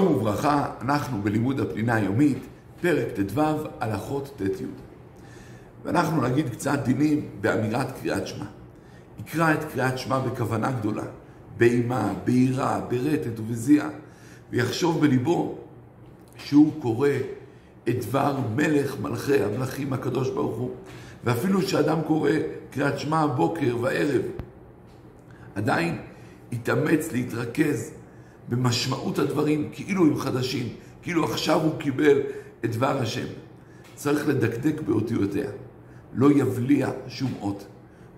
שלום וברכה, אנחנו בלימוד הפנינה היומית, פרק ט"ו, הלכות ט"י. ואנחנו נגיד קצת דינים באמירת קריאת שמע. יקרא את קריאת שמע בכוונה גדולה, באימה, ביראה, ברטט ובזיעה, ויחשוב בליבו שהוא קורא את דבר מלך מלכי המלכים הקדוש ברוך הוא. ואפילו שאדם קורא קריאת שמע בוקר וערב, עדיין יתאמץ להתרכז במשמעות הדברים כאילו הם חדשים, כאילו עכשיו הוא קיבל את דבר השם. צריך לדקדק באותיותיה. לא יבליע שום אות,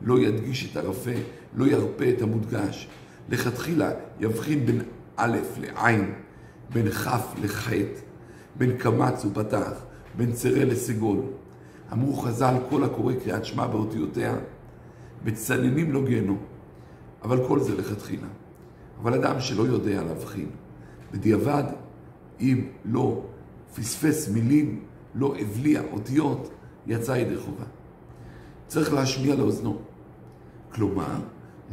לא ידגיש את הרפה, לא ירפה את המודגש. לכתחילה יבחין בין א' לעין, בין כ' לח', בין קמץ ופתח, בין צרה לסגול. אמרו חז"ל, כל הקורא קריאת שמע באותיותיה, מצננים לו גיהנום. אבל כל זה לכתחילה. אבל אדם שלא יודע להבחין, בדיעבד, אם לא פספס מילים, לא הבליע אותיות, יצא ידי חובה. צריך להשמיע לאוזנו. כלומר,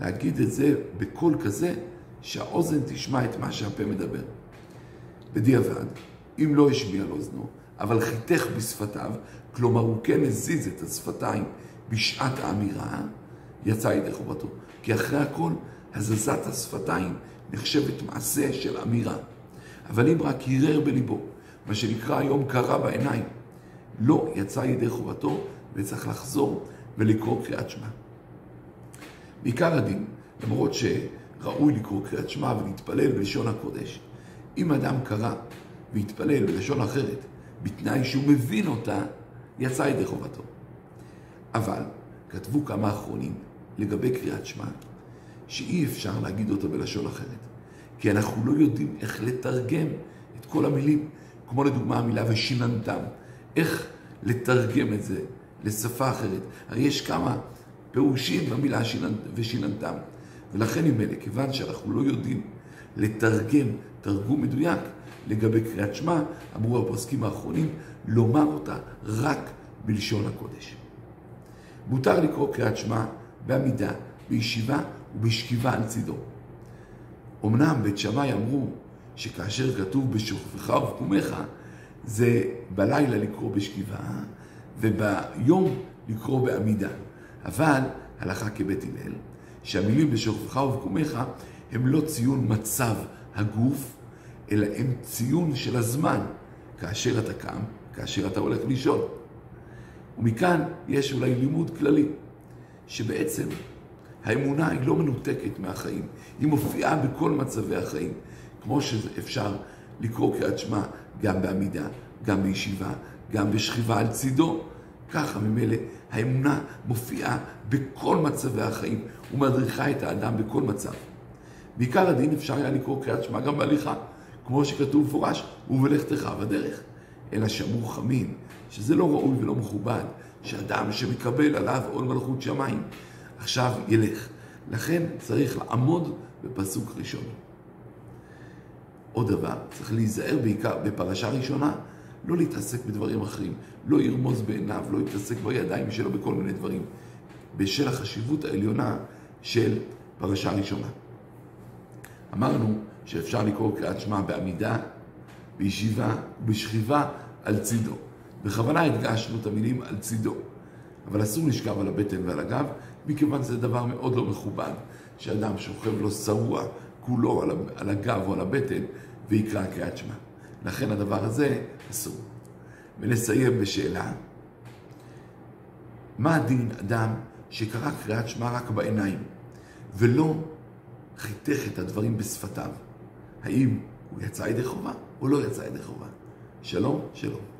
להגיד את זה בקול כזה שהאוזן תשמע את מה שהפה מדבר. בדיעבד, אם לא השמיע לאוזנו, אבל חיתך בשפתיו, כלומר הוא כן הזיז את השפתיים בשעת האמירה, יצא ידי חובתו. כי אחרי הכל, הזזת השפתיים נחשבת מעשה של אמירה. אבל אם רק הרהר בליבו, מה שנקרא היום קרה בעיניים, לא יצא ידי חובתו וצריך לחזור ולקרוא קריאת שמע. בעיקר הדין, למרות שראוי לקרוא קריאת שמע ולהתפלל בלשון הקודש, אם אדם קרא והתפלל בלשון אחרת, בתנאי שהוא מבין אותה, יצא ידי חובתו. אבל כתבו כמה אחרונים לגבי קריאת שמע, שאי אפשר להגיד אותה בלשון אחרת. כי אנחנו לא יודעים איך לתרגם את כל המילים, כמו לדוגמה המילה ושיננתם. איך לתרגם את זה לשפה אחרת. הרי יש כמה פירושים במילה ושיננתם. ולכן עם אלה, כיוון שאנחנו לא יודעים לתרגם תרגום מדויק לגבי קריאת שמע, אמרו הפוסקים האחרונים, לומר אותה רק בלשון הקודש. מותר לקרוא קריאת שמע בעמידה, בישיבה ובשכיבה על צידו. אמנם בית שמאי אמרו שכאשר כתוב בשוכבך ובקומך, זה בלילה לקרוא בשכיבה וביום לקרוא בעמידה. אבל הלכה כבית הלל, שהמילים בשוכבך ובקומך הם לא ציון מצב הגוף, אלא הם ציון של הזמן, כאשר אתה קם, כאשר אתה הולך לישון. ומכאן יש אולי לימוד כללי, שבעצם האמונה היא לא מנותקת מהחיים, היא מופיעה בכל מצבי החיים, כמו שאפשר לקרוא קריאת שמע גם בעמידה, גם בישיבה, גם בשכיבה על צידו. ככה ממילא האמונה מופיעה בכל מצבי החיים ומדריכה את האדם בכל מצב. בעיקר הדין אפשר היה לקרוא קריאת שמע גם בהליכה, כמו שכתוב מפורש, ובלכתך בדרך. אלא שאמרו חמים, שזה לא ראוי ולא מכובד, שאדם שמקבל עליו עול מלכות שמיים, עכשיו ילך. לכן צריך לעמוד בפסוק ראשון. עוד דבר, צריך להיזהר בעיקר בפרשה ראשונה, לא להתעסק בדברים אחרים, לא ירמוז בעיניו, לא להתעסק בידיים שלו בכל מיני דברים, בשל החשיבות העליונה של פרשה ראשונה. אמרנו שאפשר לקרוא קריאת שמע בעמידה, בישיבה, בשכיבה על צידו. בכוונה הדגשנו את המילים על צידו. אבל אסור לשכב על הבטן ועל הגב, מכיוון שזה דבר מאוד לא מכובד, שאדם שוכב לו שרוע כולו על הגב או על הבטן ויקרא קריאת שמע. לכן הדבר הזה אסור. ונסיים בשאלה, מה הדין אדם שקרא קריאת שמע רק בעיניים ולא חיתך את הדברים בשפתיו? האם הוא יצא ידי חובה או לא יצא ידי חובה? שלום, שלום.